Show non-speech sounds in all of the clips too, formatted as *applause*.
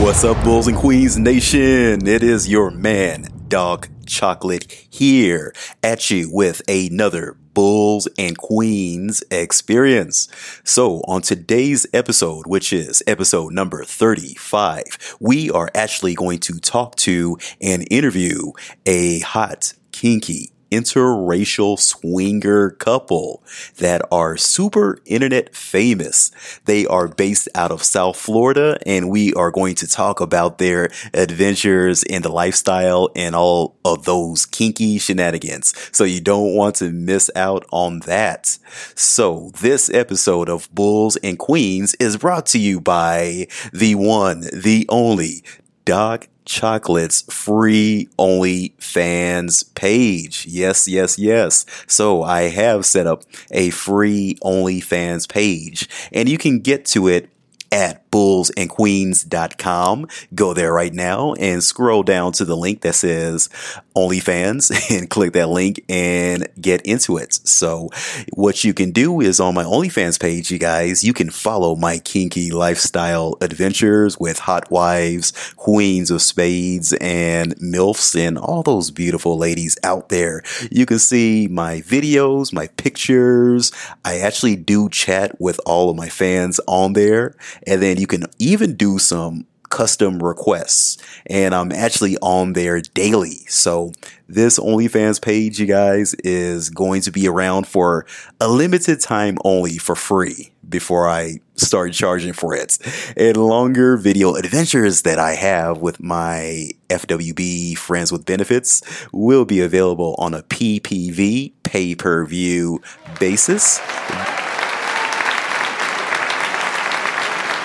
What's up, Bulls and Queens Nation? It is your man, Doc Chocolate, here at you with another Bulls and Queens experience. So, on today's episode, which is episode number 35, we are actually going to talk to and interview a hot, kinky, interracial swinger couple that are super internet famous. They are based out of South Florida and we are going to talk about their adventures in the lifestyle and all of those kinky shenanigans. So you don't want to miss out on that. So this episode of Bulls and Queens is brought to you by the one, the only Doc Chocolate's free only fans page. Yes, yes, yes. So I have set up a free OnlyFans page and you can get to it at bullsandqueens.com. Go there right now and scroll down to the link that says OnlyFans *laughs* and click that link and get into it. So what you can do is on my OnlyFans page, you guys, you can follow my kinky lifestyle adventures with hot wives, queens of spades and MILFs and all those beautiful ladies out there. You can see my videos, my pictures. I actually do chat with all of my fans on there. And then you can even do some custom requests and I'm actually on there daily. So this OnlyFans page, you guys, is going to be around for a limited time only for free before I start charging for it. And longer video adventures that I have with my FWB friends with benefits will be available on a PPV pay per view basis.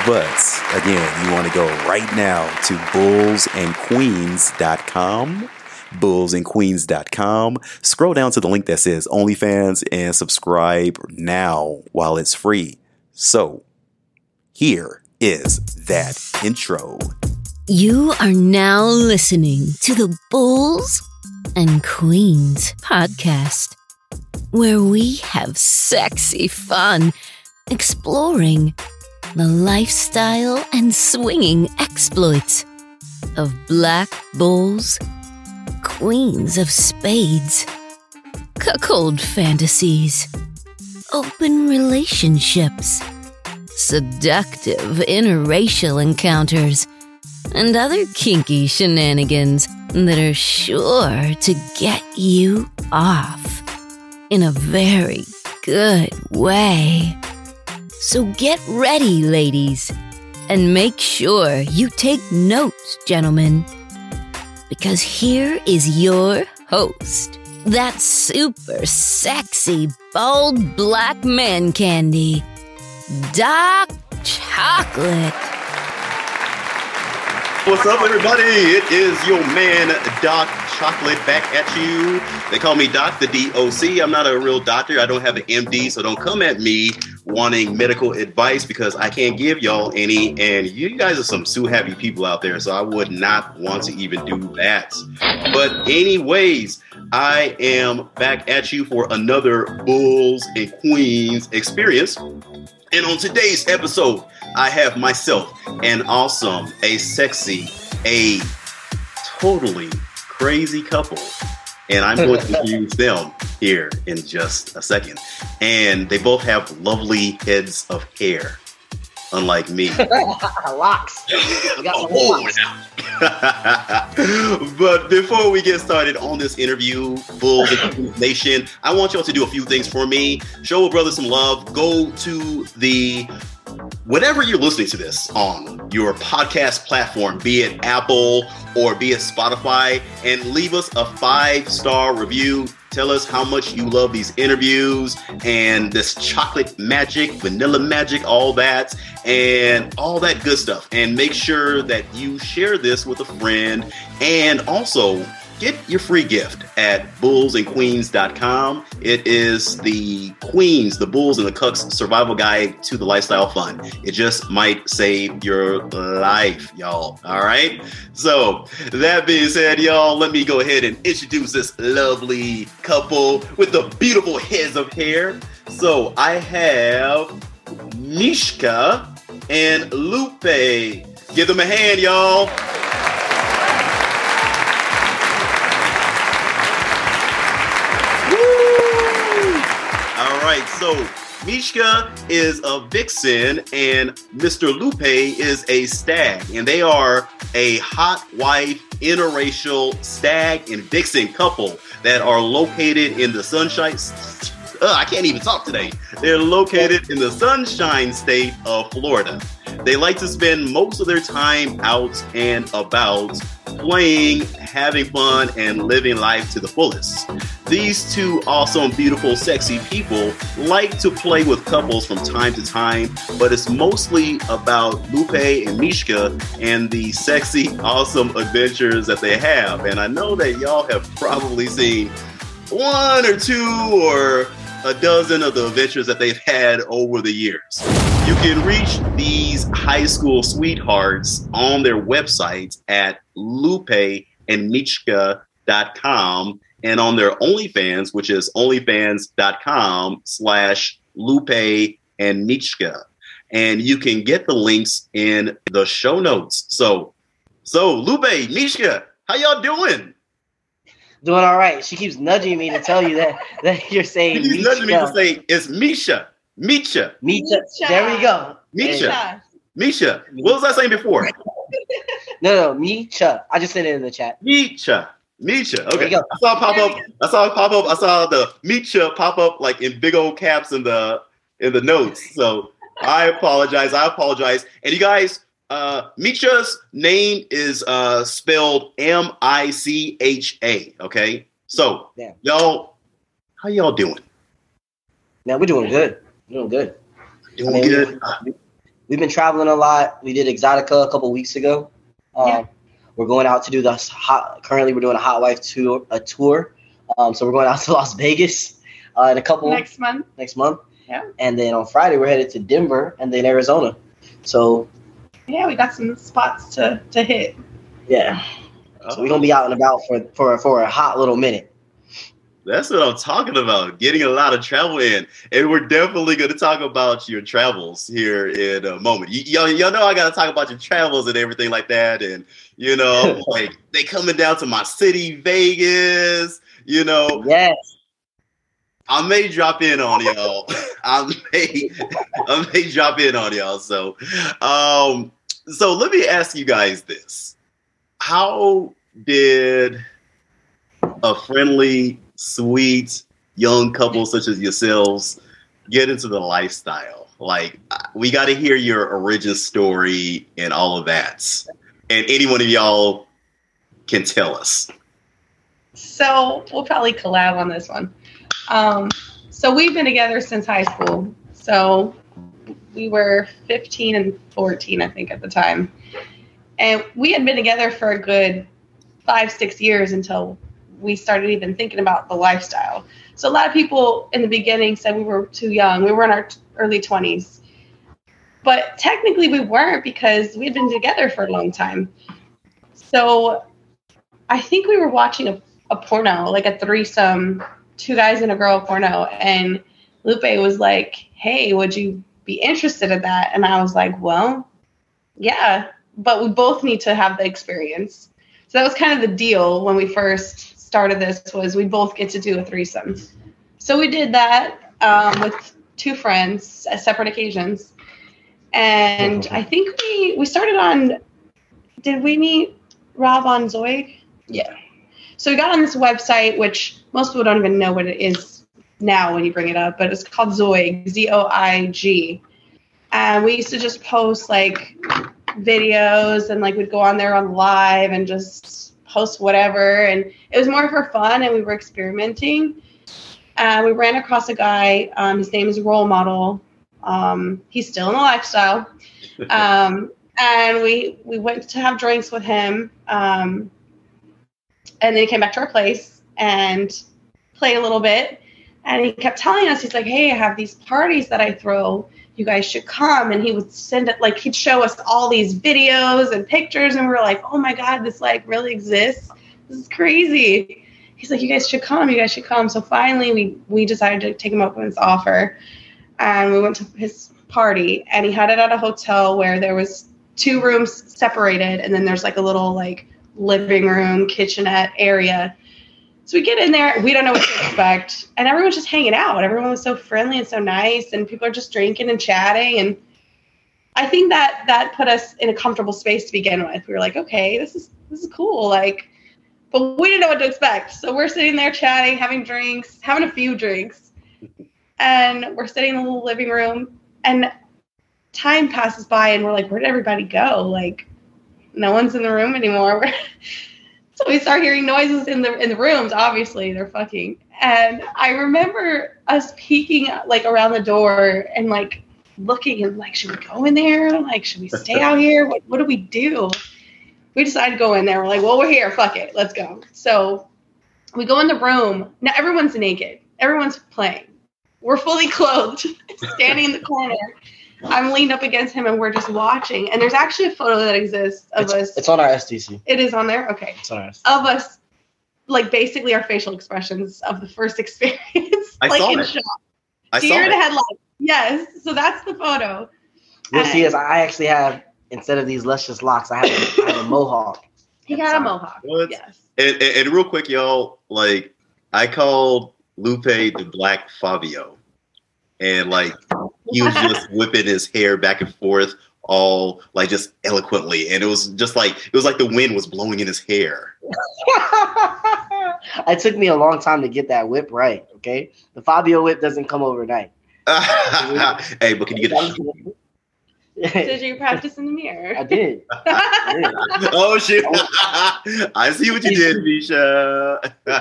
But again, you want to go right now to bullsandqueens.com. Bullsandqueens.com. Scroll down to the link that says OnlyFans and subscribe now while it's free. So, here is that intro. You are now listening to the Bulls and Queens podcast, where we have sexy fun exploring the lifestyle and swinging exploits of black bulls, queens of spades, cuckold fantasies, open relationships, seductive interracial encounters, and other kinky shenanigans that are sure to get you off in a very good way. So get ready, ladies, and make sure you take notes, gentlemen, because here is your host, that super sexy, bald black man candy, Doc Chocolate. What's up, everybody? It is your man, Doc Chocolate, back at you. They call me Doc, the DOC. I'm not a real doctor. I don't have an MD, so don't come at me wanting medical advice because I can't give y'all any. And you guys are some sue happy people out there, so I would not want to even do that. But, anyways, I am back at you for another Bulls and Queens experience. And on today's episode, I have myself an awesome, a sexy, a totally crazy couple. And I'm going to *laughs* use them here in just a second. And they both have lovely heads of hair, unlike me. *laughs* locks. *laughs* Got Oh, *laughs* but before we get started on this interview, Queens Nation, I want y'all to do a few things for me. Show a brother some love. Go to the whatever you're listening to this on your podcast platform, be it Apple or be it Spotify, and leave us a five star review. Tell us how much you love these interviews and this chocolate magic, vanilla magic, all that, and all that good stuff. And make sure that you share this with a friend and also get your free gift at bullsandqueens.com. It is the Queens, the Bulls, and the Cucks survival guide to the lifestyle fun. It just might save your life, y'all. All right. So, that being said, y'all, let me go ahead and introduce this lovely couple with the beautiful heads of hair. So, I have Mishka and Lupe. Give them a hand, y'all. Right, so Mishka is a vixen and Mr. Lupe is a stag, and they are a hot wife interracial stag and vixen couple that are located in the Sunshine. Uh, I can't even talk today. They're located in the Sunshine State of Florida. They like to spend most of their time out and about playing, having fun, and living life to the fullest. These two awesome, beautiful, sexy people like to play with couples from time to time, but it's mostly about Lupe and Mishka and the sexy, awesome adventures that they have. And I know that y'all have probably seen one or two or a dozen of the adventures that they've had over the years. You can reach these high school sweethearts on their websites at lupeandmichka.com and on their OnlyFans, which is onlyfans.com slash lupe and Michka. And you can get the links in the show notes. So, so Lupe, Mishka, how y'all doing? Doing all right. She keeps nudging me to tell you that that you're saying. She's nudging me to say it's Misha. Misha. Misha. There we go. Misha. Misha. What was I saying before? *laughs* no, no, Misha. I just sent it in the chat. Misha. Misha. Okay. I saw pop up. I saw it pop up. I saw the Misha pop up like in big old caps in the in the notes. So I apologize. I apologize. And you guys, uh, Micha's name is uh, spelled M I C H A. Okay, so yeah. y'all, how y'all doing? Now we're doing good. We're doing good. Doing I mean, good. We, we've been traveling a lot. We did Exxxotica a couple weeks ago. Um, yeah. We're going out to do the hot. Currently, we're doing a Hot Wife tour. A tour. Um, so we're going out to *laughs* Las Vegas uh, in a couple next month. Next month. Yeah. And then on Friday we're headed to Denver and then Arizona. So yeah, we got some spots to to hit. Yeah. So we're gonna be out and about for for for a hot little minute. That's what I'm talking about. Getting a lot of travel in, and we're definitely going to talk about your travels here in a moment. Y- y'all, y'all know I got to talk about your travels and everything like that, and you know, *laughs* like they coming down to my city, Vegas. You know, yes. I may drop in on y'all. *laughs* I may, I may drop in on y'all. So, um, so let me ask you guys this: How did a friendly, sweet young couple such as yourselves get into the lifestyle? Like, we got to hear your origin story and all of that. And any one of y'all can tell us. So we'll probably collab on this one. Um, so we've been together since high school. So we were 15 and 14, I think, at the time. And we had been together for a good five, six years until we started even thinking about the lifestyle. So a lot of people in the beginning said we were too young. We were in our early 20s. But technically, we weren't because we had been together for a long time. So I think we were watching a, a porno, like a threesome two guys and a girl porno and Lupe was like, "Hey, would you be interested in that?" And I was like, "Well, yeah, but we both need to have the experience." So that was kind of the deal when we first started this was we both get to do a threesome. So we did that um, with two friends at separate occasions, and I think we we started on. Did we meet Rob on Zoig? Yeah. So we got on this website, which most people don't even know what it is now when you bring it up, but it's called Zoig, Z O I G. And we used to just post like videos and like we'd go on there on live and just post whatever. And it was more for fun and we were experimenting. And we ran across a guy, um, his name is Role Model. Um, he's still in the lifestyle. *laughs* Um, and we we went to have drinks with him. Um, and then he came back to our place and played a little bit. And he kept telling us, he's like, hey, I have these parties that I throw. You guys should come. And he would send it, like, he'd show us all these videos and pictures. And we are like, oh my God, this like really exists. This is crazy. He's like, you guys should come. You guys should come. So finally, we, we decided to take him up on his offer. And we went to his party. And he had it at a hotel where there was two rooms separated, and then there's like a little like living room, kitchenette area. So we get in there, we don't know what to expect, and everyone's just hanging out. Everyone was so friendly and so nice, and people are just drinking and chatting. And I think that that put us in a comfortable space to begin with. We were like, okay, this is this is cool, like, but we didn't know what to expect. So we're sitting there chatting, having drinks, having a few drinks, and we're sitting in the little living room, and time passes by, and we're like, where did everybody go? Like, no one's in the room anymore. *laughs* so we start hearing noises in the in the rooms. Obviously, they're fucking. And I remember us peeking uh, like around the door and like looking and like, should we go in there? Like, should we stay out *laughs* here? What what do we do? We decided to go in there. We're like, well, we're here. Fuck it, let's go. So we go in the room. Now everyone's naked. Everyone's playing. We're fully *laughs* clothed, standing in the corner. I'm leaned up against him and we're just watching. And there's actually a photo that exists of It's, us. it's on our SDC. it is on there? Okay. It's on our SDC. Of us, like basically our facial expressions of the first *laughs* experience. I like saw in it. shock. I saw Deer in it. headlights. Yes. So that's the photo. You'll see is I actually have instead of these luscious locks, I have a, I have a *laughs* mohawk. He got a mohawk. What? Yes. And, and, and real quick, y'all, like I called Lupe the Black Fabio, and like he was just whipping his hair back and forth, all like just eloquently, and it was just like it was like the wind was blowing in his hair. *laughs* it took me a long time to get that whip right. Okay, the Fabio whip doesn't come overnight. *laughs* hey, but can you get? A, Did you practice in the mirror? I did. *laughs* I oh shit! I see what you did, Misha. all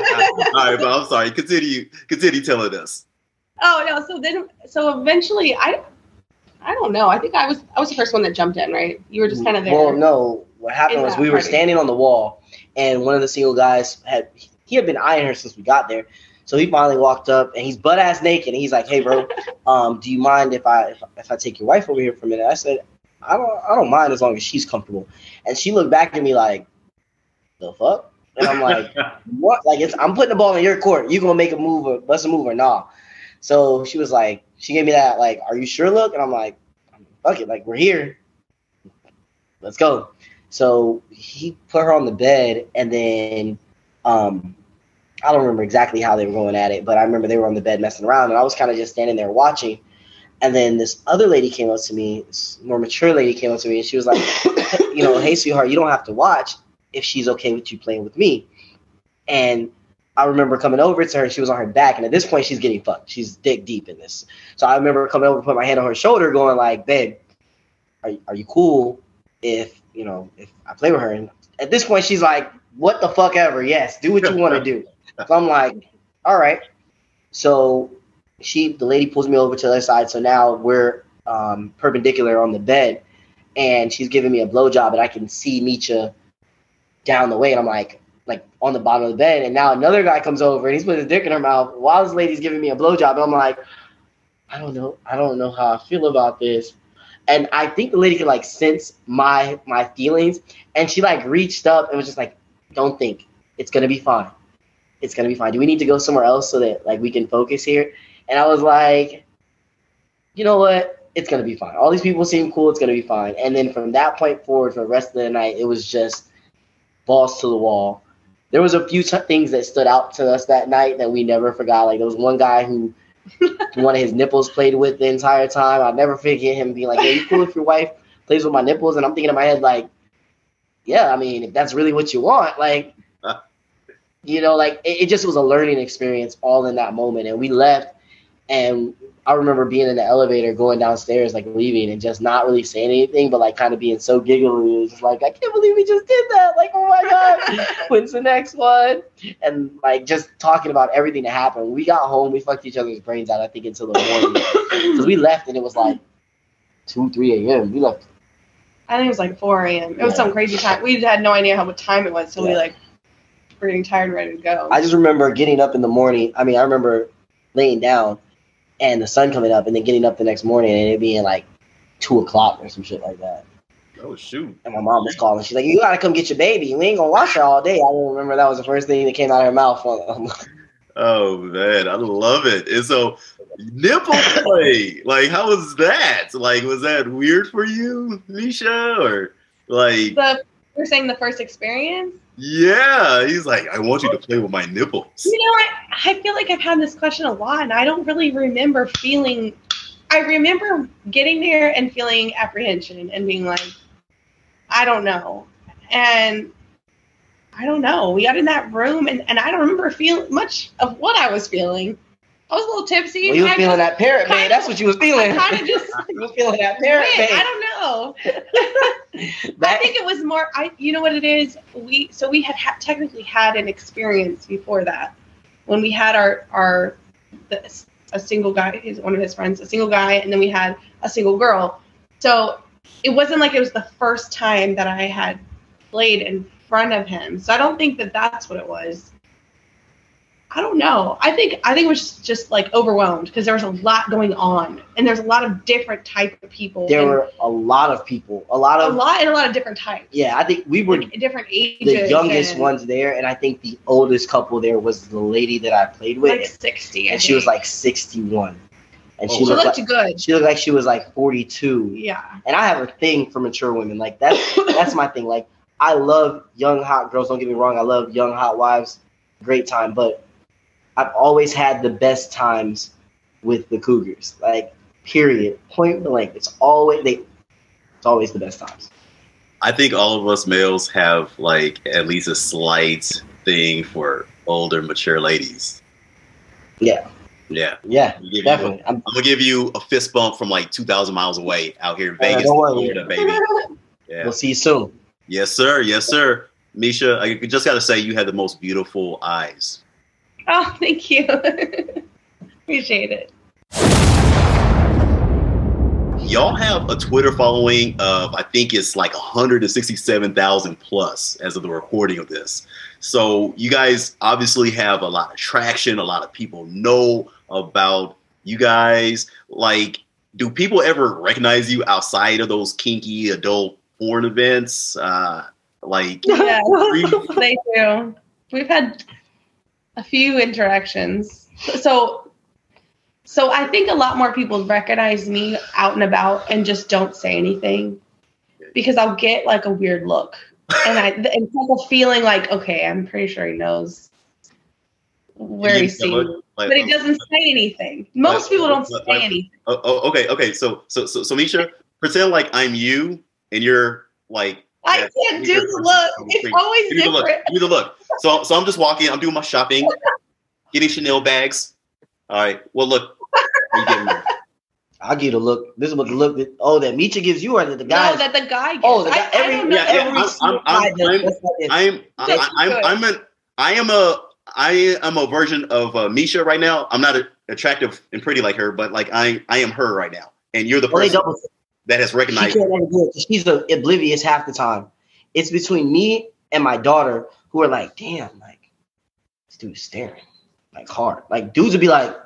right, but I'm sorry. Continue. Continue telling us. Oh no! So then, so eventually, I, I don't know. I think I was I was the first one that jumped in, right? You were just kind of there. Well, no. What happened was that we were standing on the wall, and one of the single guys had he had been eyeing her since we got there. So he finally walked up, and he's butt ass naked, and he's like, "Hey, bro, *laughs* um, do you mind if I if, if I take your wife over here for a minute?" I said, "I don't I don't mind as long as she's comfortable." And she looked back at me like, "The fuck?" And I'm like, *laughs* "What? Like it's I'm putting the ball in your court. You gonna make a move or bust a move or nah?" So she was like, she gave me that like, "Are you sure?" Look, and I'm like, "Fuck it, like we're here, let's go." So he put her on the bed, and then um, I don't remember exactly how they were going at it, but I remember they were on the bed messing around, and I was kind of just standing there watching. And then this other lady came up to me, this more mature lady came up to me, and she was like, *coughs* "You know, hey sweetheart, you don't have to watch if she's okay with you playing with me." And I remember coming over to her, she was on her back, and at this point, she's getting fucked. She's dick deep in this. So I remember coming over, put my hand on her shoulder, going like, "Babe, are are you cool if you know if I play with her?" And at this point, she's like, "What the fuck ever? Yes, do what you want to do." *laughs* So I'm like, "All right." So she, the lady, pulls me over to the other side. So now we're um, perpendicular on the bed, and she's giving me a blowjob, and I can see Misha down the way, and I'm like, like on the bottom of the bed, and now another guy comes over, and he's putting his dick in her mouth while this lady's giving me a blowjob, and I'm like, I don't know, I don't know how I feel about this. And I think the lady could like sense my my feelings, and she like reached up and was just like, "Don't think, it's gonna be fine. It's gonna be fine. Do we need to go somewhere else so that like we can focus here?" And I was like, "You know what? It's gonna be fine. All these people seem cool. It's gonna be fine." And then from that point forward, for the rest of the night, it was just balls to the wall. There was a few t- things that stood out to us that night that we never forgot. Like there was one guy who *laughs* one of his nipples played with the entire time. I'll never forget him being like, "Hey, you cool if your wife plays with my nipples?" And I'm thinking in my head like, "Yeah, I mean, if that's really what you want, like, *laughs* you know, like it, it just was a learning experience all in that moment." And we left, and I remember being in the elevator, going downstairs, like leaving, and just not really saying anything, but like kind of being so giggly. It was just like, I can't believe we just did that. Like, oh my god, *laughs* when's the next one? And like just talking about everything that happened. When we got home, we fucked each other's brains out. I think until the morning *laughs* because we left and it was like two, three a.m. We left. I think it was like 4 a.m. It was some crazy time. We had no idea how much time it was, so we Yeah. like were getting tired and ready to go. I just remember getting up in the morning. I mean, I remember laying down and the sun coming up, and then getting up the next morning and it being like two o'clock or some shit like that. Oh shoot! And my mom was calling. She's like, "You gotta come get your baby. We ain't gonna watch her all day." I don't remember that was the first thing that came out of her mouth. Oh man, I love it. And so, Nipple play. Like, how was that? Like, was that weird for you, Misha? Or like The you're saying the first experience? Yeah. He's like, I want you to play with my nipples. You know, I, I feel like I've had this question a lot, and I don't really remember feeling. I remember getting there and feeling apprehension and being like, I don't know. And I don't know. We got in that room, and, and I don't remember feeling much of what I was feeling. I was a little tipsy. Well, you were feeling just- that parrot, man. That's what you was feeling. I kinda just *laughs* you was feeling that parrot, went. I don't know. *laughs* I think it was more. I, you know what it is. We so we had ha- technically had an experience before that when we had our our the, a single guy, his one of his friends, a single guy, and then we had a single girl. So it wasn't like it was the first time that I had played in front of him. So I don't think that that's what it was. I don't know. I think I think it was just like overwhelmed because there was a lot going on, and there's a lot of different type of people. there were a lot of people, a lot of a of lot and a lot of different types. yeah. I think we were Like, different ages. the youngest and, ones there, and I think the oldest couple there was the lady that I played with, like sixty. And she was like sixty-one, and Oh, she she looked looked like good. she looked like she was like forty-two. Yeah. And I have a thing for mature women. Like that's that's my thing. Like I love young hot girls. Don't get me wrong. I love young hot wives. Great time, but I've always had the best times with the Cougars. Like period, point blank. It's always they. It's always the best times. I think all of us males have like at least a slight thing for older, mature ladies. Yeah, Yeah. yeah, I'm you a- definitely. I'm, I'm gonna give you a fist bump from like 2,000 miles away out here in uh, Yeah, Vegas, don't worry. Florida, baby. *laughs* Yeah. We'll see you soon. Yes, sir. Yes, sir. Misha, I just got to say, you had the most beautiful eyes. *laughs* Oh, thank you. *laughs* Appreciate it. Y'all have a Twitter following of, I think it's like 167,000 plus as of the recording of this. So you guys obviously have a lot of traction. A lot of people know about you guys. Like, do people ever recognize you outside of those kinky adult porn events? Uh, like, *laughs* Yeah, they do. We've had a few interactions. So, so I think a lot more people recognize me out and about and just don't say anything because I'll get like a weird look, and I *laughs* and people feeling like, okay, I'm pretty sure he knows where he's seen, like, but he um, doesn't say anything. Most people don't like- say anything. Oh, oh, okay, okay. So, so, so, so, Misha, pretend like I'm you, and you're like. I yeah, can't do the look. It's street. always Give me the look. different. Give me the look. So, so I'm just walking. I'm doing my shopping, *laughs* getting Chanel bags. All right. Well, look. You getting there. I'll give you the look. This is what the look that oh that Micha gives you or that the guy no, that the guy. Gets. oh, the I, guy, I every don't know. Yeah, yeah, every I'm- I'm- I'm- I'm- that's like this. I'm. I, That's I, I'm. I'm an. I am a. I am a version of uh, Misha right now. I'm not a, attractive and pretty like her, but like I, I am her right now, and you're the Well, they person double that has recognized. She recognized. can't ever do it 'cause she's oblivious half the time. It's between me and my daughter who are like, damn, like this dude's staring like hard. Like dudes would be like,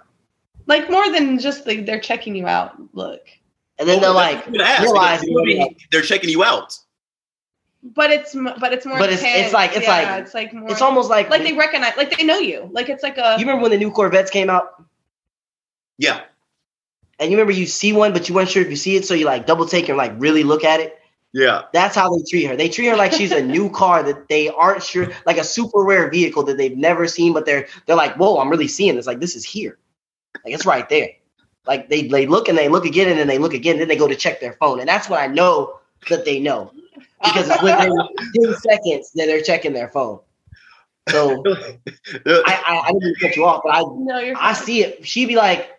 like more than just the, they're checking you out. Look, and then they're like, I'm gonna ask, realize they're checking you out. but it's but it's more. But it's- it's like- it's Yeah, like- it's like more. it's almost like, like they recognize, like they know you. Like it's like a. you remember when the new Corvettes came out, Yeah. And you remember you see one, but you weren't sure if you see it, so you like double take and like really look at it. Yeah. That's how they treat her. They treat her like she's a new car that they aren't sure, like a super rare vehicle that they've never seen, but they're they're like, whoa, I'm really seeing this. Like this is here, like it's right there. Like they they look and they look again and then they look again, then they go to check their phone, and that's what I know that they know because it's within ten seconds that they're checking their phone. So *laughs* I I, I didn't mean cut you off, but I no. I see it. She'd be like,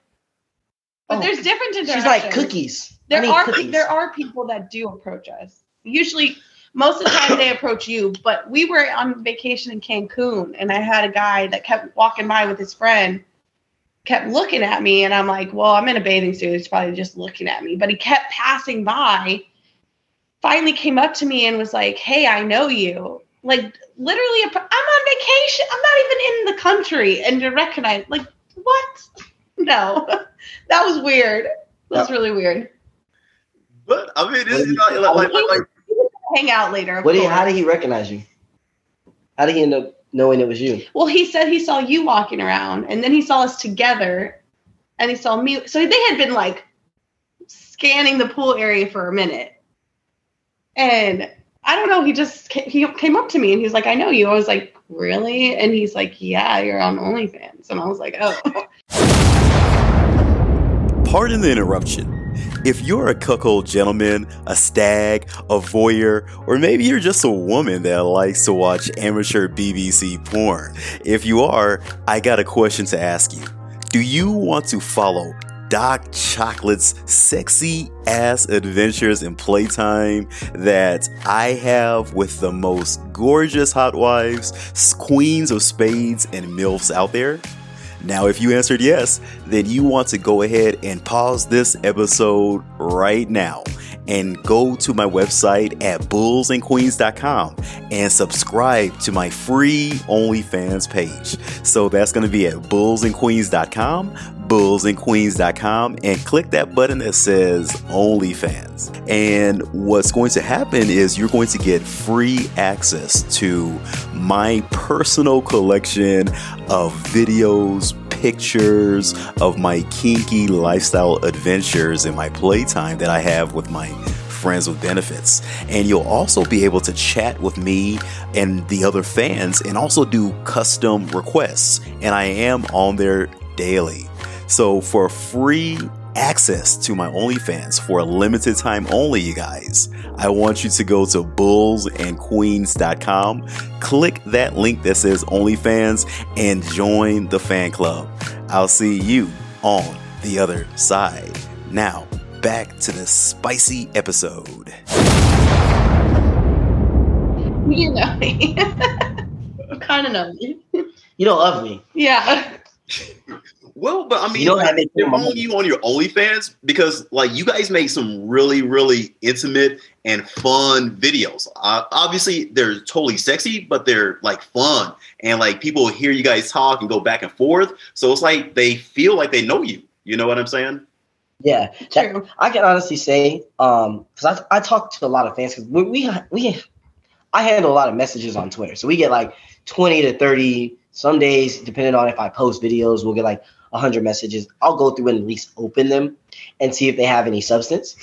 But oh, there's different interactions. she's like cookies. There are cookies. there are people that do approach us. Usually, most of the time they approach you. But we were on vacation in Cancun, and I had a guy that kept walking by with his friend, kept looking at me, and I'm like, "Well, I'm in a bathing suit. He's probably just looking at me." But he kept passing by. Finally, came up to me and was like, "Hey, I know you." Like literally, I'm on vacation. I'm not even in the country, and recognize, like, what? No, *laughs* that was weird. That was really weird. But I mean, What it's do you- not like, like, like, like hang out later. What did he, how did he recognize you? How did he end up knowing it was you? Well, he said he saw you walking around, and then he saw us together, and he saw me. So they had been like scanning the pool area for a minute. And I don't know, he just he came up to me and he was like, I know you. I was like, Really? And he's like, Yeah, you're on OnlyFans. And I was like, Oh. Pardon the interruption. If you're a cuckold gentleman, a stag, a voyeur, or maybe you're just a woman that likes to watch amateur BBC porn, if you are, I got a question to ask you. Do you want to follow Doc Chocolate's sexy ass adventures and playtime that I have with the most gorgeous hot wives, queens of spades, and MILFs out there? Now, if you answered yes, then you want to go ahead and pause this episode right now and go to my website at bullsandqueens.com and subscribe to my free OnlyFans page. So that's going to be at bullsandqueens.com, bullsandqueens.com, and click that button that says OnlyFans. And what's going to happen is you're going to get free access to my personal collection of videos, pictures of my kinky lifestyle adventures and my playtime that I have with my friends with benefits. And you'll also be able to chat with me and the other fans and also do custom requests. And I am on there daily. So for free access to my OnlyFans for a limited time only, you guys, I want you to go to bullsandqueens.com, click that link that says OnlyFans, and join the fan club. I'll see you on the other side. Now, back to the spicy episode. *laughs* You know me. *laughs* you kind of know me. You don't love me. Yeah. *laughs* Well, but I mean, You know how they- they're following you on your OnlyFans because, like, you guys make some really, really intimate and fun videos. Uh, obviously, they're totally sexy, but they're like fun, and like people hear you guys talk and go back and forth. So it's like they feel like they know you. You know what I'm saying? Yeah, that- I can honestly say, um, because I, I talk to a lot of fans because we, we we I handle a lot of messages on Twitter, so we get like twenty to thirty. Some days, depending on if I post videos, we'll get like hundred messages. I'll go through and at least open them and see if they have any substance.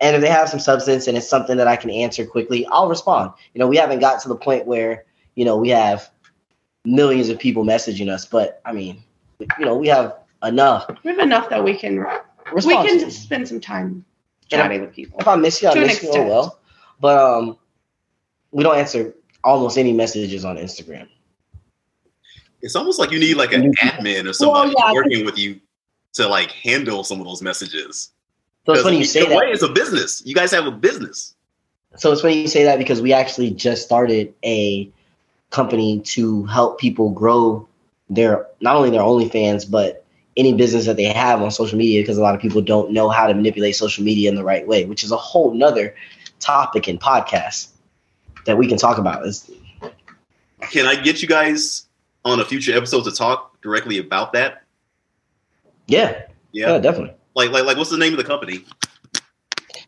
And if they have some substance and it's something that I can answer quickly, I'll respond. You know, we haven't got to the point where you know we have millions of people messaging us, but I mean, you know, we have enough We have enough that we can we responses. can spend some time chatting with people. If I miss you, I miss you. Oh well. But um, we don't answer almost any messages on Instagram. It's almost like you need like an admin or somebody yeah. working with you to like handle some of those messages. So it's funny you say way, that. it's a business. You guys have a business. So it's funny you say that because we actually just started a company to help people grow their not only their OnlyFans but any business that they have on social media because a lot of people don't know how to manipulate social media in the right way, which is a whole nother topic and podcast that we can talk about. Can I get you guys on a future episode to talk directly about that? yeah, Yeah. yeah, definitely. Like, like, like, what's the name of the company?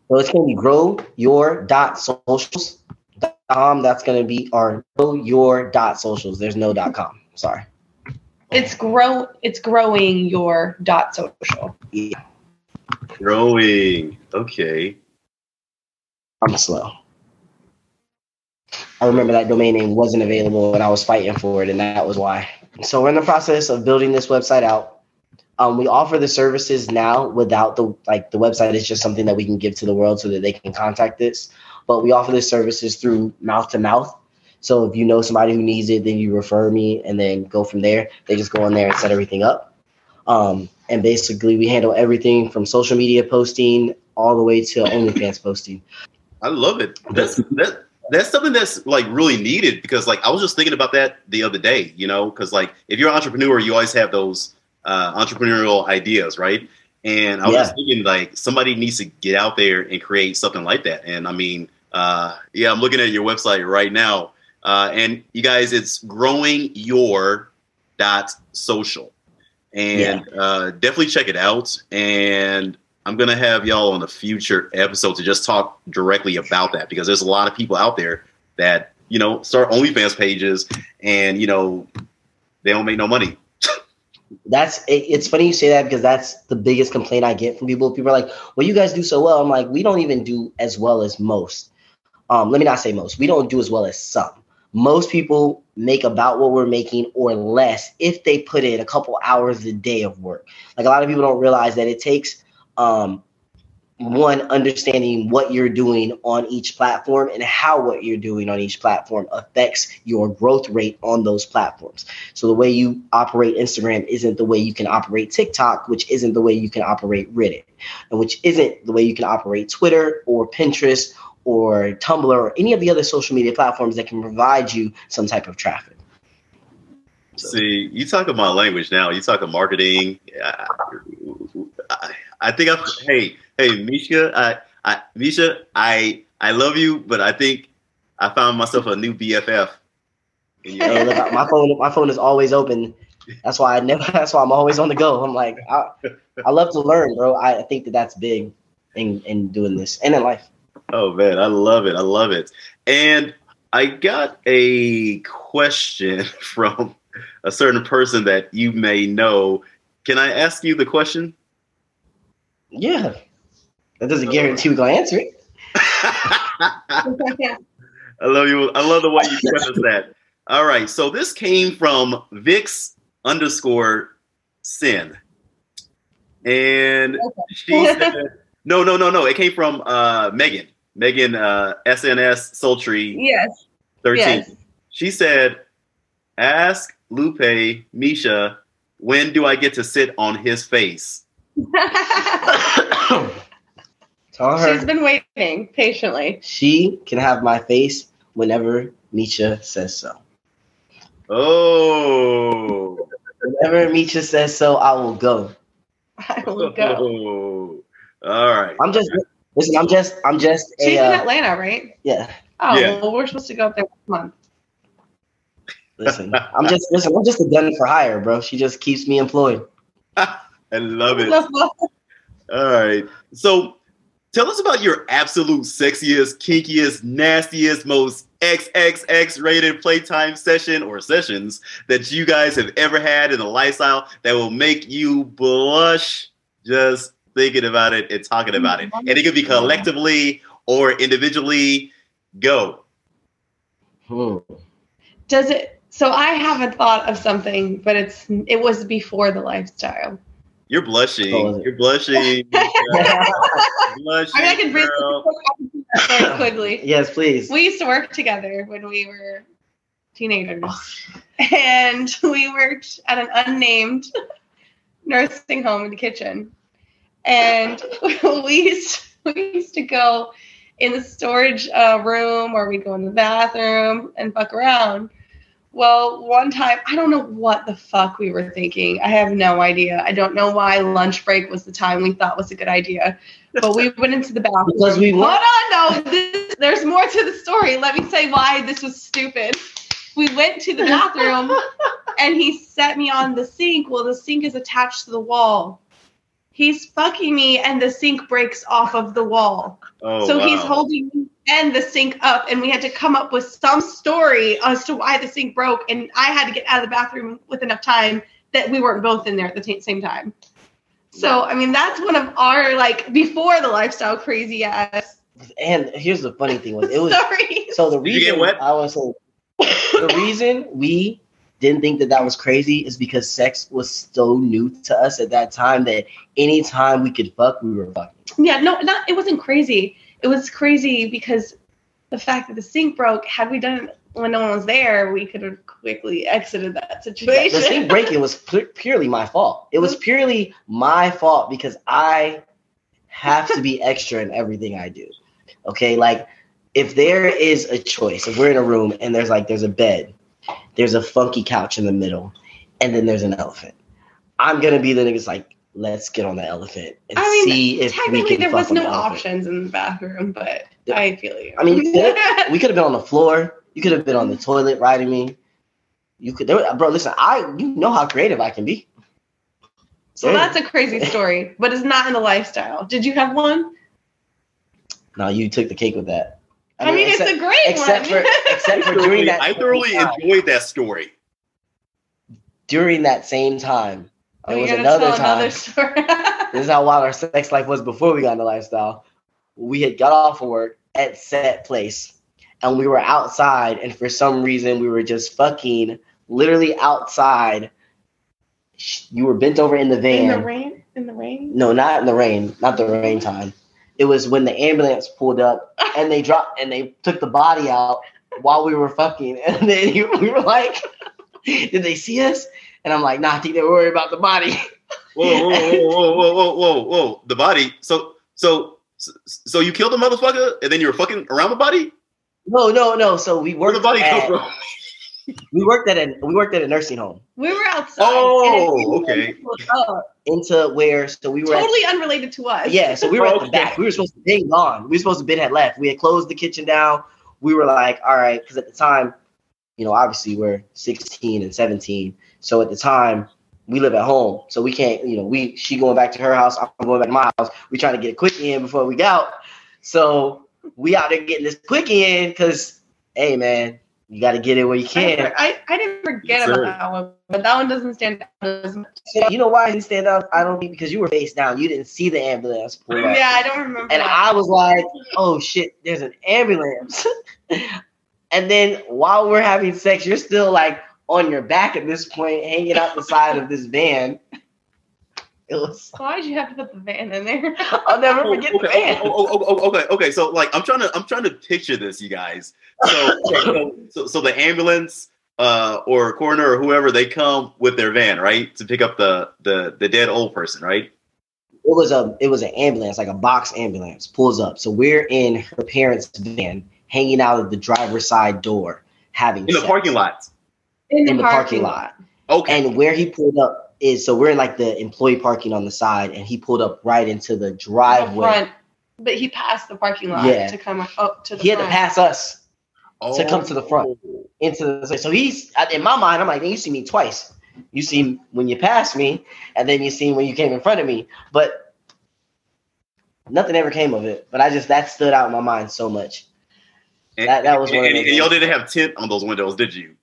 So it's going to be grow your dot socials. dot com. That's going to be our grow your dot socials. There's no dot com. Sorry. It's grow it's growing your dot social. Yeah, Growing. Okay. I'm slow. I remember that domain name wasn't available and I was fighting for it, and that was why. So we're in the process of building this website out. Um, we offer the services now without the like the website is just something that we can give to the world so that they can contact us. But we offer the services through mouth to mouth. So if you know somebody who needs it, then you refer me and then go from there. They just go in there and set everything up. Um, and basically we handle everything from social media posting all the way to OnlyFans posting. I love it. That's that. That's something that's like really needed because like I was just thinking about that the other day. You know, because like if you're an entrepreneur, you always have those uh, entrepreneurial ideas, right? And I was Yeah. thinking like somebody needs to get out there and create something like that. And I mean, uh, yeah, I'm looking at your website right now, uh, and you guys, it's growing your dot social, and uh, definitely check it out. And I'm gonna have y'all on a future episode to just talk directly about that because there's a lot of people out there that you know start OnlyFans pages and you know they don't make no money. That's it, it's funny you say that because that's the biggest complaint I get from people. People are like, "Well, you guys do so well." I'm like, "We don't even do as well as most." Um, let me not say most. We don't do as well as some. Most people make about what we're making or less if they put in a couple hours a day of work. Like a lot of people don't realize that it takes um, one understanding what you're doing on each platform and how what you're doing on each platform affects your growth rate on those platforms. So the way you operate Instagram isn't the way you can operate TikTok, which isn't the way you can operate Reddit, and which isn't the way you can operate Twitter or Pinterest or Tumblr or any of the other social media platforms that can provide you some type of traffic. So. See, you talk about language now. You talk about marketing. I, I, I think I. Hey, hey, Misha. I, I, Misha. I, I love you, but I think I found myself a new BFF. *laughs* Yeah. my phone, my phone is always open. That's why I never. *laughs* That's why I'm always on the go. I'm like, I, I love to learn, bro. I think that that's big in in doing this and in life. Oh man, I love it. I love it. And I got a question *laughs* from a certain person that you may know. Can I ask you the question? Yeah. That doesn't guarantee we're gonna answer it. *laughs* I love you. I love the way you preface that. All right. So this came from Vix underscore Cin. And she said, *laughs* no, no, no, no. It came from uh, Megan. Megan uh, SNS Sultry. Yes. 13. Yes. She said, Ask Lupe, Misha, when do I get to sit on his face? Tell her. She's been waiting patiently. She can have my face whenever Misha says so. Oh. Whenever Misha says so, I will go. I will go. Oh. All right. I'm just listen. I'm just. I'm just. She's a, in uh, Atlanta, right? Yeah. Oh, Yeah. well, we're supposed to go up there next month. Listen. I'm just. Listen. I'm just a gun for hire, bro. She just keeps me employed. *laughs* I love it. All right. So tell us about your absolute sexiest, kinkiest, nastiest, most XXX rated playtime session or sessions that you guys have ever had in a lifestyle that will make you blush just thinking about it and talking about it. And it could be collectively or individually. Go. Hmm. Does it? So I haven't thought of something, but it's it was before the lifestyle. You're blushing. Oh. You're blushing. *laughs* blushing. I mean, *laughs* I can bring girl. very quickly. *laughs* yes, please. We used to work together when we were teenagers, and we worked at an unnamed nursing home in the kitchen. And we used we used to go in the storage uh, room, or we would go in the bathroom and fuck around. Well, one time, I don't know what the fuck we were thinking. I have no idea. I don't know why lunch break was the time we thought was a good idea. But we went into the bathroom. Because we Hold went- on, no. This, there's more to the story. Let me say why this was stupid. We went to the bathroom and he set me on the sink. Well, the sink is attached to the wall. He's fucking me and the sink breaks off of the wall. Oh, so he's holding me and the sink up, and we had to come up with some story as to why the sink broke. And I had to get out of the bathroom with enough time that we weren't both in there at the t- same time. So, I mean, that's one of our like before the lifestyle crazy ass And here's the funny thing was it was *laughs* stories. so the Did you get reason wet? I was so the reason we didn't think that that was crazy is because sex was so new to us at that time that anytime we could fuck, we were fucking. Yeah, no, not it wasn't crazy. It was crazy because the fact that the sink broke. Had we done it when no one was there, we could have quickly exited that situation. The sink breaking was pu- purely my fault. It was purely my fault because I have to be extra in everything I do. Okay, like if there is a choice, if we're in a room and there's like there's a bed, there's a funky couch in the middle, and then there's an elephant. I'm gonna be the niggas like, let's get on the elephant and I mean, see if we Technically, can there was no the options in the bathroom, but Yeah. I feel you. I mean, we could have *laughs* been on the floor. You could have been on the toilet riding me. You could, there, bro. Listen, I you know how creative I can be. so that's a crazy *laughs* story, but it's not in the lifestyle. Did you have one? no, you took the cake with that. I, mean, except, it's a great except one. for except for during *laughs* that I thoroughly time, enjoyed that story. during that same time, Oh, There was another time. another story. *laughs* This is how wild our sex life was before we got into lifestyle. We had got off of work at set place, and we were outside, and for some reason we were just fucking literally outside. You were bent over in the van. in the rain. In the rain. No, not in the rain, not the rain time. It was when the ambulance pulled up and they dropped and they took the body out while we were fucking. *laughs* And then you- we were like, "Did they see us?" And I'm like, "Nah, I think they were worried about the body." Whoa, whoa, whoa, whoa, whoa, whoa, whoa, whoa! The body. So, so, so you killed the motherfucker, and then you were fucking around the body. No, no, no. So we Where the body come from? We worked at a we worked at a nursing home We were outside. Oh, okay. into where so we were at- Totally unrelated to us. yeah, so we were at the back. We were supposed to be gone. We were supposed to been had left. We had closed the kitchen down. We were like, all right, because at the time, you know, obviously we're 16 and 17. So at the time, we live at home. So we can't, you know, we she going back to her house, I'm going back to my house. We trying to get a quickie in before we go out. So we out there getting this quickie in because, hey man, you got to get it where you I, can. I, I didn't forget Yes, about that one, but that one doesn't stand out as much. You know why I didn't stand out? I don't think because you were face down. You didn't see the ambulance pull up. Yeah, I don't remember. And that. I was like, oh shit, there's an ambulance. *laughs* and then while we're having sex, you're still like on your back at this point, hanging out the side of this van. It was, Why did you have to put the van in there? *laughs* I'll never Oh, *laughs* forget the van. oh, oh, oh, oh, okay, okay. So, like, I'm trying to, I'm trying to picture this, you guys. So, *laughs* so, so, so the ambulance, uh, or coroner or whoever, they come with their van, right, to pick up the the the dead old person, right? It was a it was an ambulance, like a box ambulance, pulls up. So we're in her parents' van, hanging out of the driver's side door, having In the sex. parking lot. In, In the parking lot. Okay. And where he pulled up is so we're in like the employee parking on the side, and he pulled up right into the The driveway. front, but he passed the parking lot Yeah. to come up to the He had to pass us Oh. to come to the oh. front. into the so he's in my mind. I'm like, you see me twice. You see when you passed me, and then you see when you came in front of me. But nothing ever came of it. But I just that stood out in my mind so much. And, that- that was and, one and, those and y'all didn't have tint on those windows, did you?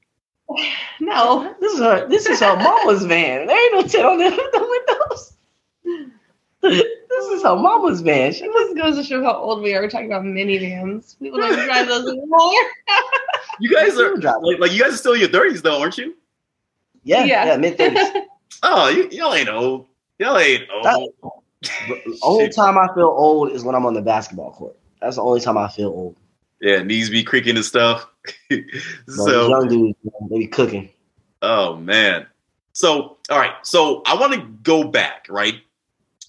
No, This is her. This is her mama's van. There ain't no tint on the, the windows. this is her mama's van. She it just goes to show how old we are. We're talking about minivans. People don't drive those anymore. *laughs* You guys are like, like you guys are still in your thirties though, aren't you? yeah, Yeah. yeah, mid thirties. *laughs* Oh, you, y'all ain't old. Y'all ain't old. only *laughs* time I feel old is when I'm on the basketball court. That's the only time I feel old. Yeah, knees be creaking and stuff. *laughs* So, young dudes, they be cooking. oh man. So, all right. So, I want to go back, right?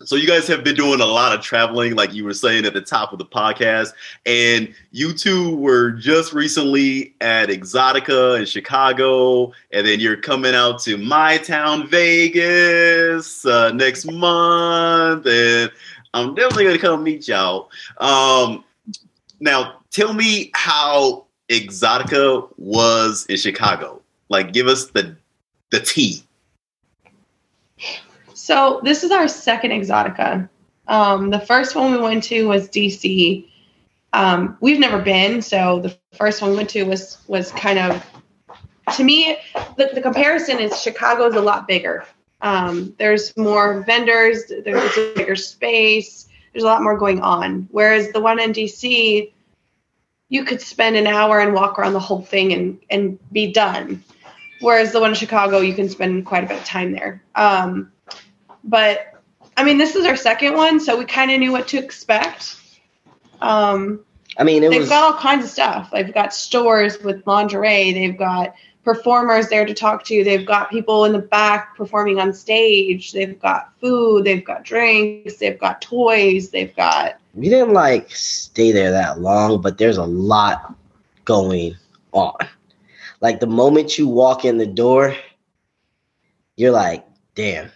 So, you guys have been doing a lot of traveling, like you were saying at the top of the podcast, and you two were just recently at Exxxotica in Chicago, and then you're coming out to my town, Vegas, uh, next month, and I'm definitely gonna come meet y'all. Um, now, tell me how Exxxotica was in Chicago. Like, give us the the tea. So this is our second Exxxotica. Um, the first one we went to was DC. Um, we've never been, so the first one we went to was was kind of to me the, the comparison is Chicago's a lot bigger. Um, there's more vendors, there's a bigger space, there's a lot more going on. Whereas the one in DC, you could spend an hour and walk around the whole thing and and be done. Whereas the one in Chicago, you can spend quite a bit of time there. Um, but I mean, this is our second one, so we kind of knew what to expect. Um, I mean, it was they've was got all kinds of stuff. They've got stores with lingerie. They've got performers there to talk to. They've got people in the back performing on stage. They've got food. They've got drinks. They've got toys. They've got we didn't like stay there that long, but there's a lot going on. Like the moment you walk in the door, you're like, damn,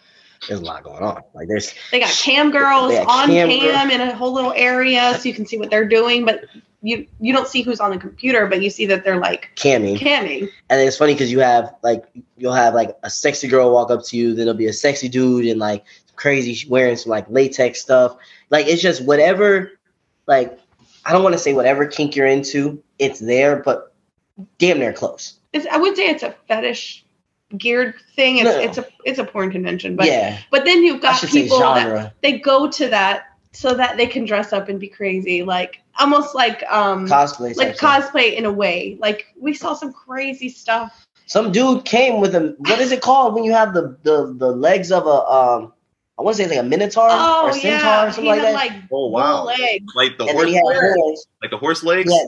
there's a lot going on. Like there's they got cam girls got on cam cam in a whole little area, so you can see what they're doing. But you you don't see who's on the computer, but you see that they're like camming. camming. And it's funny because you have like you'll have like a sexy girl walk up to you, then there'll be a sexy dude and like crazy wearing some like latex stuff. Like it's just whatever like I don't want to say whatever kink you're into, it's there, but damn near close. It's, I would say it's a fetish geared thing. It's No. it's a it's a porn convention, but yeah, but then you've got people that they go to that so that they can dress up and be crazy, like almost like um Cosplay. like cosplay in a way. Like we saw some crazy stuff. Some dude came with a what is it called when you have the the, the legs of a um I want to say it's like a minotaur Oh or centaur yeah, or something he like had that. like Oh wow! legs. Like the and horse, he legs? horns. like the horse legs. Yeah,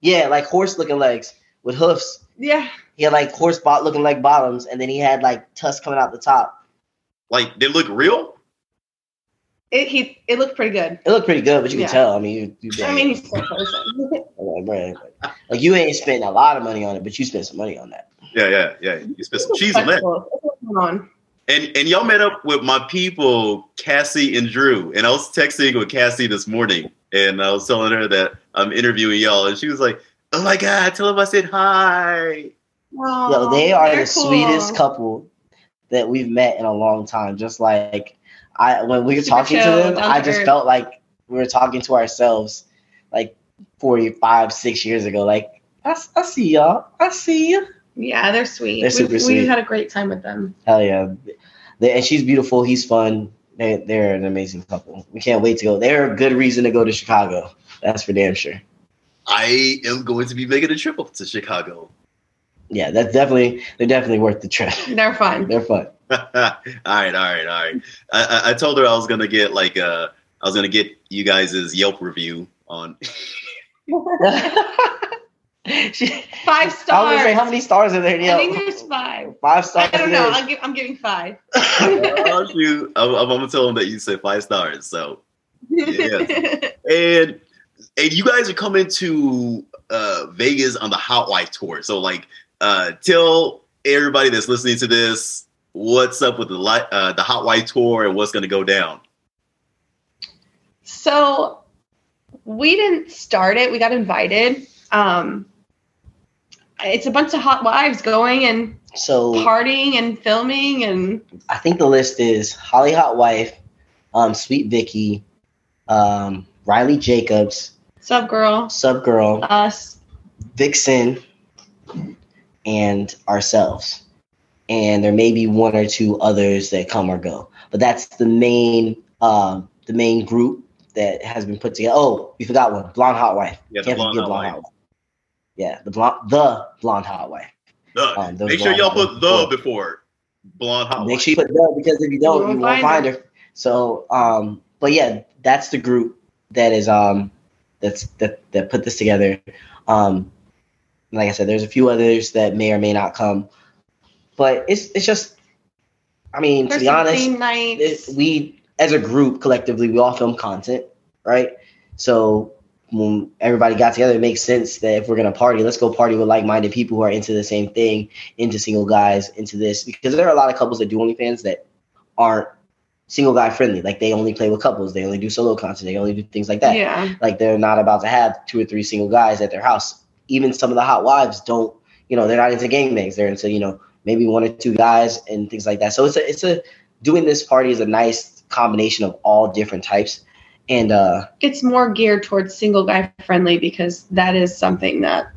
yeah, like horse looking legs with hoofs. Yeah, He had like horse bot looking like bottoms, and then he had like tusks coming out the top. Like they look real. it he it looked pretty good. It looked pretty good, but you Yeah. can tell. I mean, you, you I mean, he's still a like, like you ain't spent a lot of money on it, but you spent some money on that. Yeah, yeah, yeah. You spent some cheese on that. What's going on? And and y'all met up with my people, Cassie and Drew. And I was texting with Cassie this morning, and I was telling her that I'm interviewing y'all, and she was like, "Oh my god, tell them I said hi." Yo, they are the cool. sweetest couple that we've met in a long time. Just like I, when we were Super talking to them, I just earth. felt like we were talking to ourselves, like forty-five, six years ago. Like I see y'all, I see you. Yeah, they're sweet. They're we, super we sweet. had a great time with them. Hell yeah, they, and she's beautiful. He's fun. They, they're an amazing couple. We can't wait to go. They're a good reason to go to Chicago. That's for damn sure. I am going to be making a trip up to Chicago. Yeah, that's definitely they're definitely worth the trip. *laughs* They're fun. They're fun. *laughs* all right, all right, all right. I, I, I told her I was gonna get like uh I was gonna get you guys' Yelp review on. *laughs* she, Five I was stars. say how many stars are there? I think there's five. five stars. I don't know. I'll give, I'm giving five. *laughs* shoot. I'm, I'm gonna tell them that you said five stars. So yeah. *laughs* and and you guys are coming to uh Vegas on the Hotwife tour. So like uh tell everybody that's listening to this what's up with the li- uh the Hotwife tour and what's gonna go down. so we didn't start it. We got invited. Um, it's a bunch of hot wives going and So partying and filming and I think the list is Holly Hotwife, um, Sweet Vickie, um, Riley Jacobs, Subgirl, Sub Girl, us. Vixen, and ourselves. And there may be one or two others that come or go, but that's the main um, the main group that has been put together. Oh, we forgot one, Blonde Hotwife. Yeah, Can't Blonde forget Hot Wife. Wife. Yeah, the blonde the Blonde Hotwife. The- Um, make sure y'all put the before blonde hot Make Wife. sure you put the because if you don't, You you won't won't find find her. So, um, but yeah, that's the group that is um that's that that put this together. Um, like I said, there's a few others that may or may not come, but it's it's just, I mean, to be honest, it, we as a group collectively we all film content, right? So when everybody got together, it makes sense that if we're gonna party, let's go party with like-minded people who are into the same thing, into single guys, into this because there are a lot of couples that do OnlyFans that aren't single guy friendly. Like they only play with couples, they only do solo content, they only do things like that. yeah. Like they're not about to have two or three single guys at their house. Even some of the hot wives don't, you know, they're not into gangbangs. They're into, you know, maybe one or two guys and things like that. So it's a it's a doing this party is a nice combination of all different types. And uh it's more geared towards single guy friendly because that is something that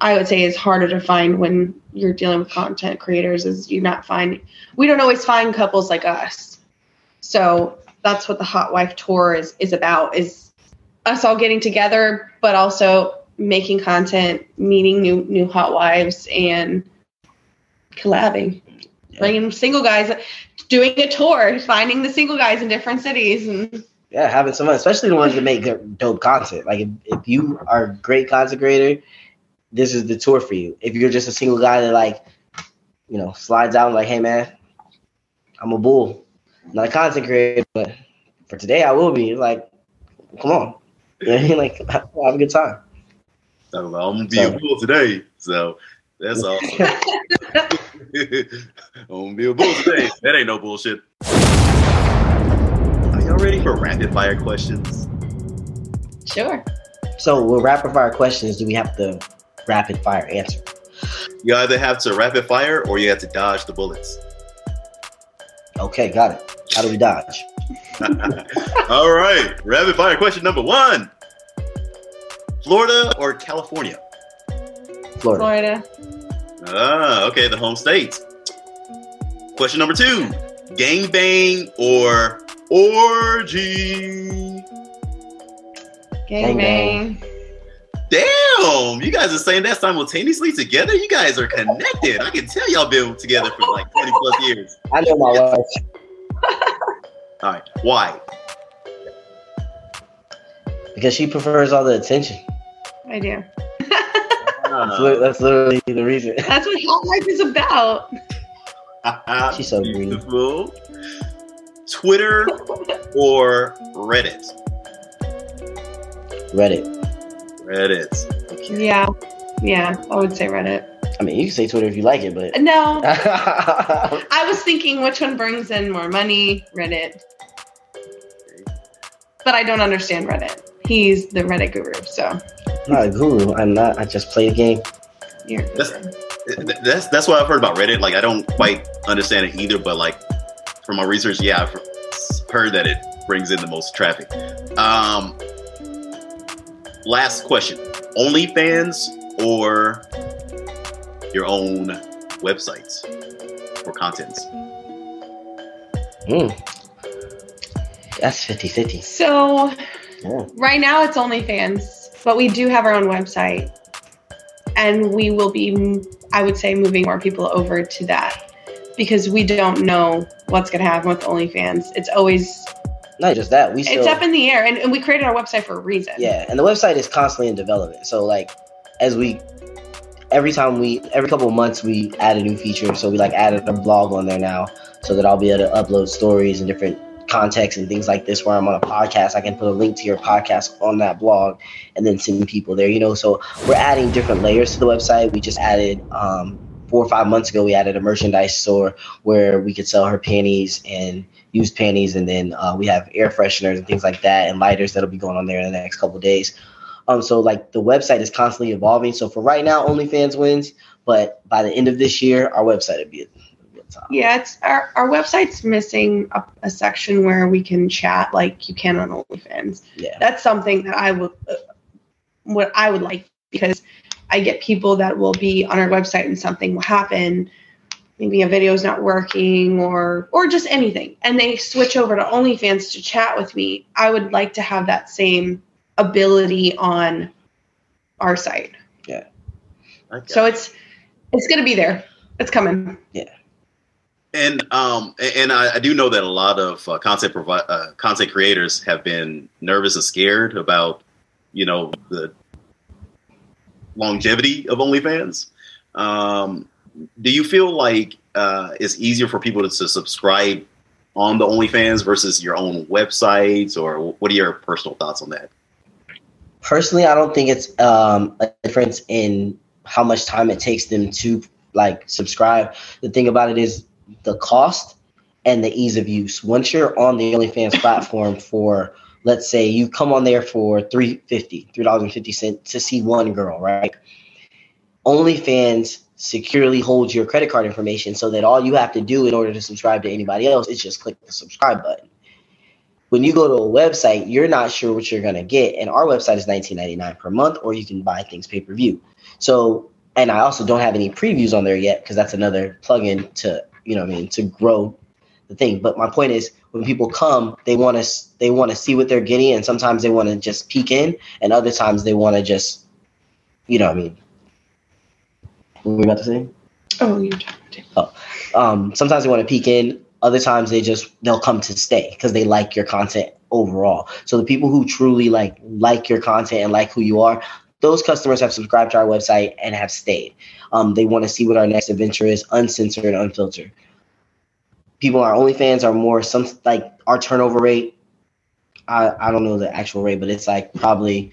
I would say is harder to find when you're dealing with content creators is you not find we don't always find couples like us. So that's what the Hotwife tour is is about is us all getting together but also making content, meeting new new hot wives and collabing. Yeah. Bringing single guys doing a tour, finding the single guys in different cities and yeah, having some fun, especially the ones that make dope content. Like if, if you are a great content creator, this is the tour for you. If you're just a single guy that like, you know, slides out and like, hey man, I'm a bull. I'm not a content creator, but for today I will be. Like, come on. You know I mean? Like *laughs* have a good time. I'm gonna be So- a bull today, so that's awesome. *laughs* *laughs* I'm gonna be a bull today. That ain't no bullshit. Are y'all ready for rapid fire questions? sure. So with rapid fire questions, do we have to rapid fire answer? You either have to rapid fire or you have to dodge the bullets. Okay, got it. How do we dodge? *laughs* All right, rapid fire question number one: Florida or California? Florida. Florida. Ah, okay, the home state. Question number two: gangbang or orgy? Gang bang. Damn, you guys are saying that simultaneously together. You guys are connected. I can tell y'all been together for like twenty plus years. I know my wife All right, why? because she prefers all the attention. I do. Uh, that's, li- that's literally the reason. That's what hot life is about. *laughs* She's so green. Beautiful. Twitter *laughs* or Reddit? Reddit. Reddit. Yeah. Yeah, I would say Reddit. I mean, you can say Twitter if you like it, but No, *laughs* I was thinking which one brings in more money, Reddit. But I don't understand Reddit. He's the Reddit guru, so I'm not a guru. I'm not. I just play the game. you're a That's- guru. Th- That's that's what I've heard about Reddit. Like I don't quite understand it either, but like from my research, yeah, I've heard that it brings in the most traffic. Um, last question: OnlyFans or your own websites or contents? Mm. That's 50 50. So Yeah. right now it's OnlyFans, but we do have our own website, and we will be, I would say, moving more people over to that because we don't know what's going to happen with OnlyFans. It's always Not just that, we still. it's up in the air, and, and we created our website for a reason. yeah, and the website is constantly in development. So, like, as we. Every time we, every couple of months, we add a new feature. So we like added a blog on there now, so that I'll be able to upload stories and different contexts and things like this. Where I'm on a podcast, I can put a link to your podcast on that blog, and then send people there. You know, so we're adding different layers to the website. We just added um, four or five months ago. We added a merchandise store where we could sell her panties and used panties, and then uh, we have air fresheners and things like that, and lighters that'll be going on there in the next couple of days. Um, so like the website is constantly evolving. So for right now, OnlyFans wins, but by the end of this year, our website will be at. Yeah, it's our, our website's missing a, a section where we can chat like you can on OnlyFans. Yeah. That's something that I would, uh, what I would like because I get people that will be on our website and something will happen, maybe a video is not working or or just anything, and they switch over to OnlyFans to chat with me. I would like to have that same ability on our site. Okay. So it's it's gonna be there. It's coming. Yeah. And um and I, I do know that a lot of uh, content provi- uh, content creators have been nervous and scared about you know the longevity of OnlyFans. Um, do you feel like uh, it's easier for people to, to subscribe on the OnlyFans versus your own websites, or what are your personal thoughts on that? Personally, I don't think it's um, a difference in how much time it takes them to like subscribe. The thing about it is the cost and the ease of use. Once you're on the OnlyFans platform for let's say you come on there for three fifty, three dollars and fifty cents to see one girl, right? OnlyFans securely holds your credit card information so that all you have to do in order to subscribe to anybody else is just click the subscribe button. When you go to a website, you're not sure what you're gonna get, and our website is $19.99 per month, or you can buy things pay per view. So, and I also don't have any previews on there yet because that's another plugin to you know I mean to grow the thing. But my point is, when people come, they want to they want to see what they're getting, and sometimes they want to just peek in, and other times they want to just, you know what I mean. What were we about to say? Oh, you're talking to. um, sometimes they want to peek in other times they just they'll come to stay because they like your content overall so the people who truly like like your content and like who you are those customers have subscribed to our website and have stayed um, they want to see what our next adventure is uncensored and unfiltered people on onlyfans are more some like our turnover rate. I, I don't know the actual rate but it's like probably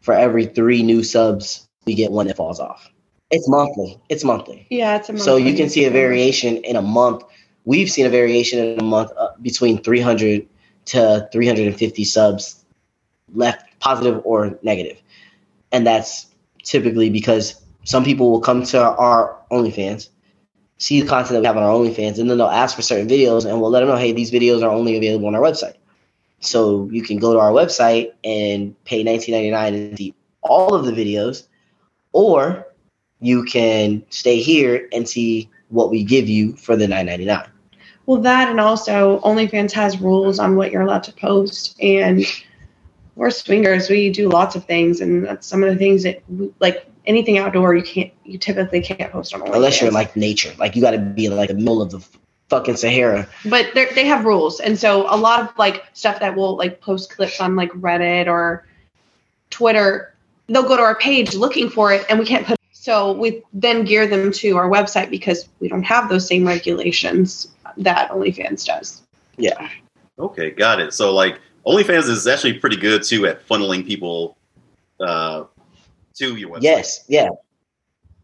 for every three new subs we get one that falls off. It's monthly. It's monthly. Yeah, it's a so you can see a variation in a month. We've seen a variation in a month uh, between 300 to 350 subs left positive or negative. And that's typically because some people will come to our OnlyFans, see the content that we have on our OnlyFans, and then they'll ask for certain videos, and we'll let them know, hey, these videos are only available on our website. So you can go to our website and pay $19.99 and see all of the videos, or you can stay here and see what we give you for the 9.99. Well, that and also OnlyFans has rules on what you're allowed to post, and we're swingers. We do lots of things, and that's some of the things that like anything outdoor you can't you typically can't post on OnlyFans. Unless you're in like nature, like you got to be in like the middle of the fucking Sahara. but they're- they have rules, and so a lot of like stuff that will like post clips on like Reddit or Twitter, they'll go to our page looking for it, and we can't put. So we then gear them to our website because we don't have those same regulations that OnlyFans does. Yeah. Okay, got it. So like OnlyFans is actually pretty good too at funneling people uh, to your website. Yes, yeah.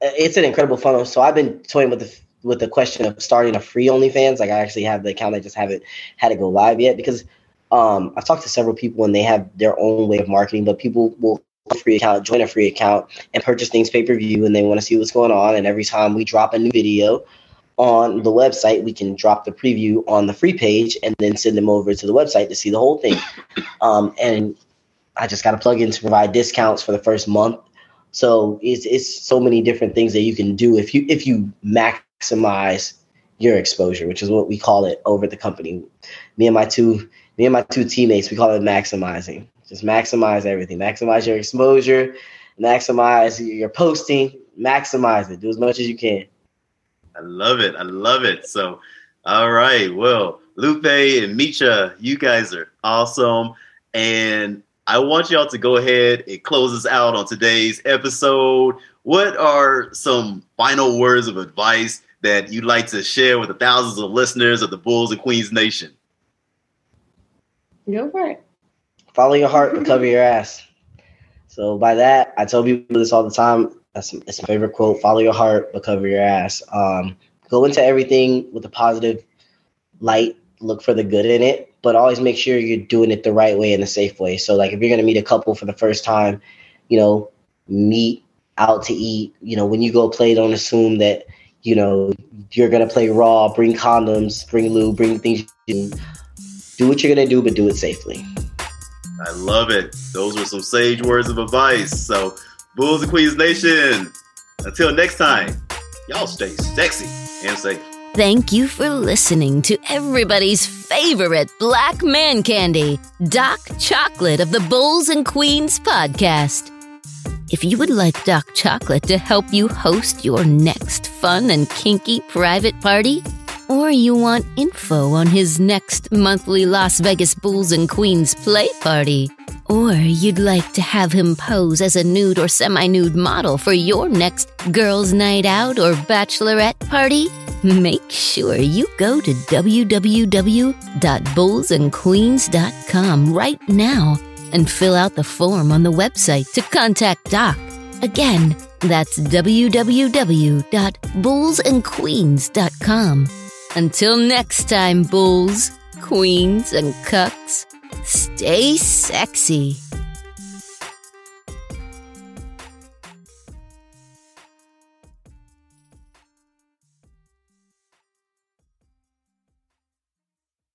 It's an incredible funnel. So I've been toying with the with the question of starting a free OnlyFans. Like I actually have the account, I just haven't had it go live yet because um, I've talked to several people and they have their own way of marketing, but people will free account, join a free account, and purchase things pay per view, and they want to see what's going on. And every time we drop a new video on the website, we can drop the preview on the free page and then send them over to the website to see the whole thing. Um, and I just got to plug in to provide discounts for the first month. So it's it's so many different things that you can do if you if you maximize your exposure, which is what we call it over the company. Me and my two me and my two teammates, we call it maximizing. Just maximize everything. Maximize your exposure, maximize your posting, maximize it. Do as much as you can. I love it. I love it. So, all right. Well, Lupe and Micha, you guys are awesome. And I want y'all to go ahead and close us out on today's episode. What are some final words of advice that you'd like to share with the thousands of listeners of the Bulls and Queens Nation? Go for it. Follow your heart but cover your ass. So by that, I tell people this all the time. That's it's my favorite quote. Follow your heart, but cover your ass. Um, go into everything with a positive light. Look for the good in it, but always make sure you're doing it the right way in a safe way. So like if you're gonna meet a couple for the first time, you know, meet out to eat. You know, when you go play, don't assume that you know you're gonna play raw. Bring condoms, bring lube, bring things. Do. do what you're gonna do, but do it safely. I love it. Those were some sage words of advice. So, Bulls and Queens Nation, until next time, y'all stay sexy and safe. Thank you for listening to everybody's favorite black man candy, Doc Chocolate of the Bulls and Queens podcast. If you would like Doc Chocolate to help you host your next fun and kinky private party, or you want info on his next monthly Las Vegas Bulls and Queens play party, or you'd like to have him pose as a nude or semi nude model for your next girls' night out or bachelorette party, make sure you go to www.bullsandqueens.com right now and fill out the form on the website to contact Doc. Again, that's www.bullsandqueens.com. Until next time, bulls, queens, and cucks, stay sexy.